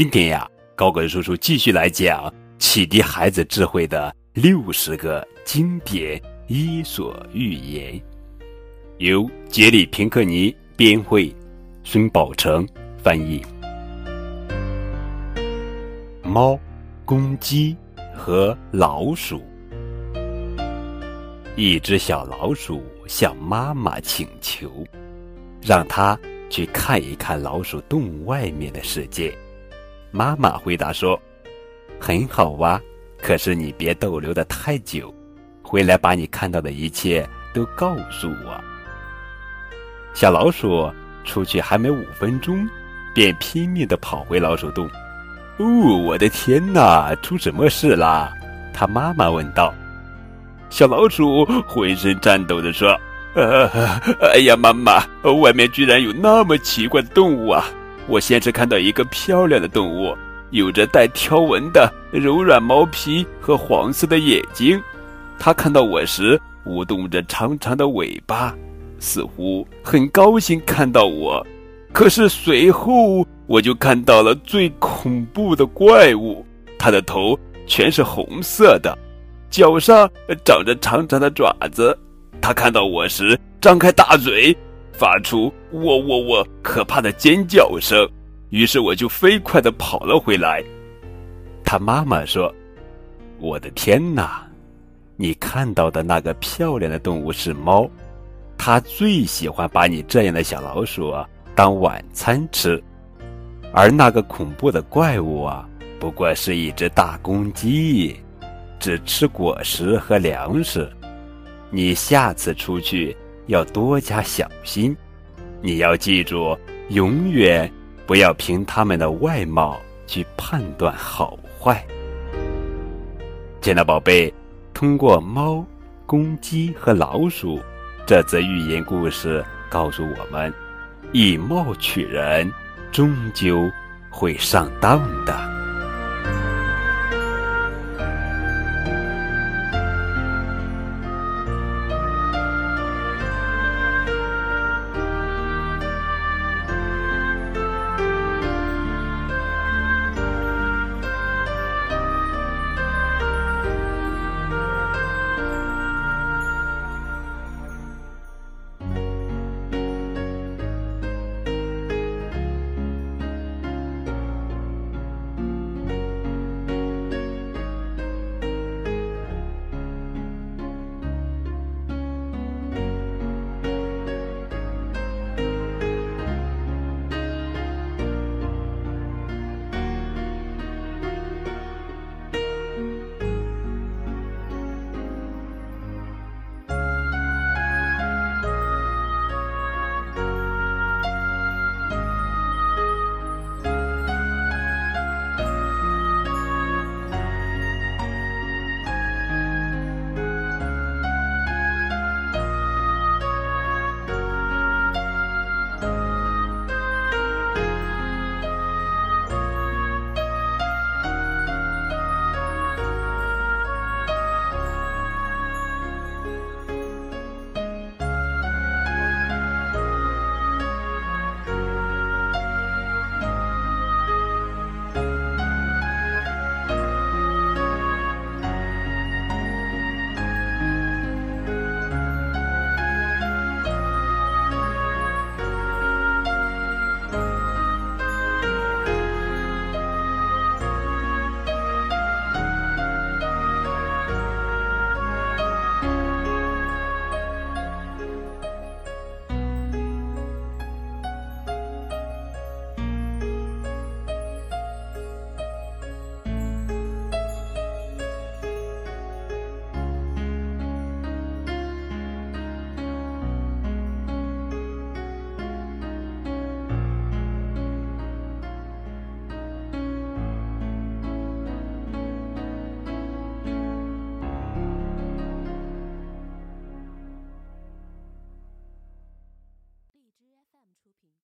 今天呀，高个叔叔继续来讲启迪孩子智慧的六十个经典伊索寓言，由杰里平克尼编绘，孙宝成翻译。猫、公鸡和老鼠。一只小老鼠向妈妈请求，让它去看一看老鼠洞外面的世界。妈妈回答说：“很好哇，可是你别逗留的太久，回来把你看到的一切都告诉我。”小老鼠出去还没五分钟，便拼命的跑回老鼠洞。“哦，我的天哪，出什么事啦？”他妈妈问道。小老鼠浑身颤抖的说：“呃，哎呀，妈妈，外面居然有那么奇怪的动物啊！”我先是看到一个漂亮的动物，有着带条纹的柔软毛皮和黄色的眼睛。它看到我时，舞动着长长的尾巴，似乎很高兴看到我。可是随后，我就看到了最恐怖的怪物，它的头全是红色的，脚上长着长长的爪子。它看到我时，张开大嘴。发出“喔喔喔”可怕的尖叫声，于是我就飞快地跑了回来。他妈妈说：“我的天哪，你看到的那个漂亮的动物是猫，它最喜欢把你这样的小老鼠当晚餐吃，而那个恐怖的怪物啊，不过是一只大公鸡，只吃果实和粮食。你下次出去。”要多加小心，你要记住，永远不要凭他们的外貌去判断好坏。亲爱宝贝，通过猫、公鸡和老鼠这则寓言故事，告诉我们，以貌取人，终究会上当的。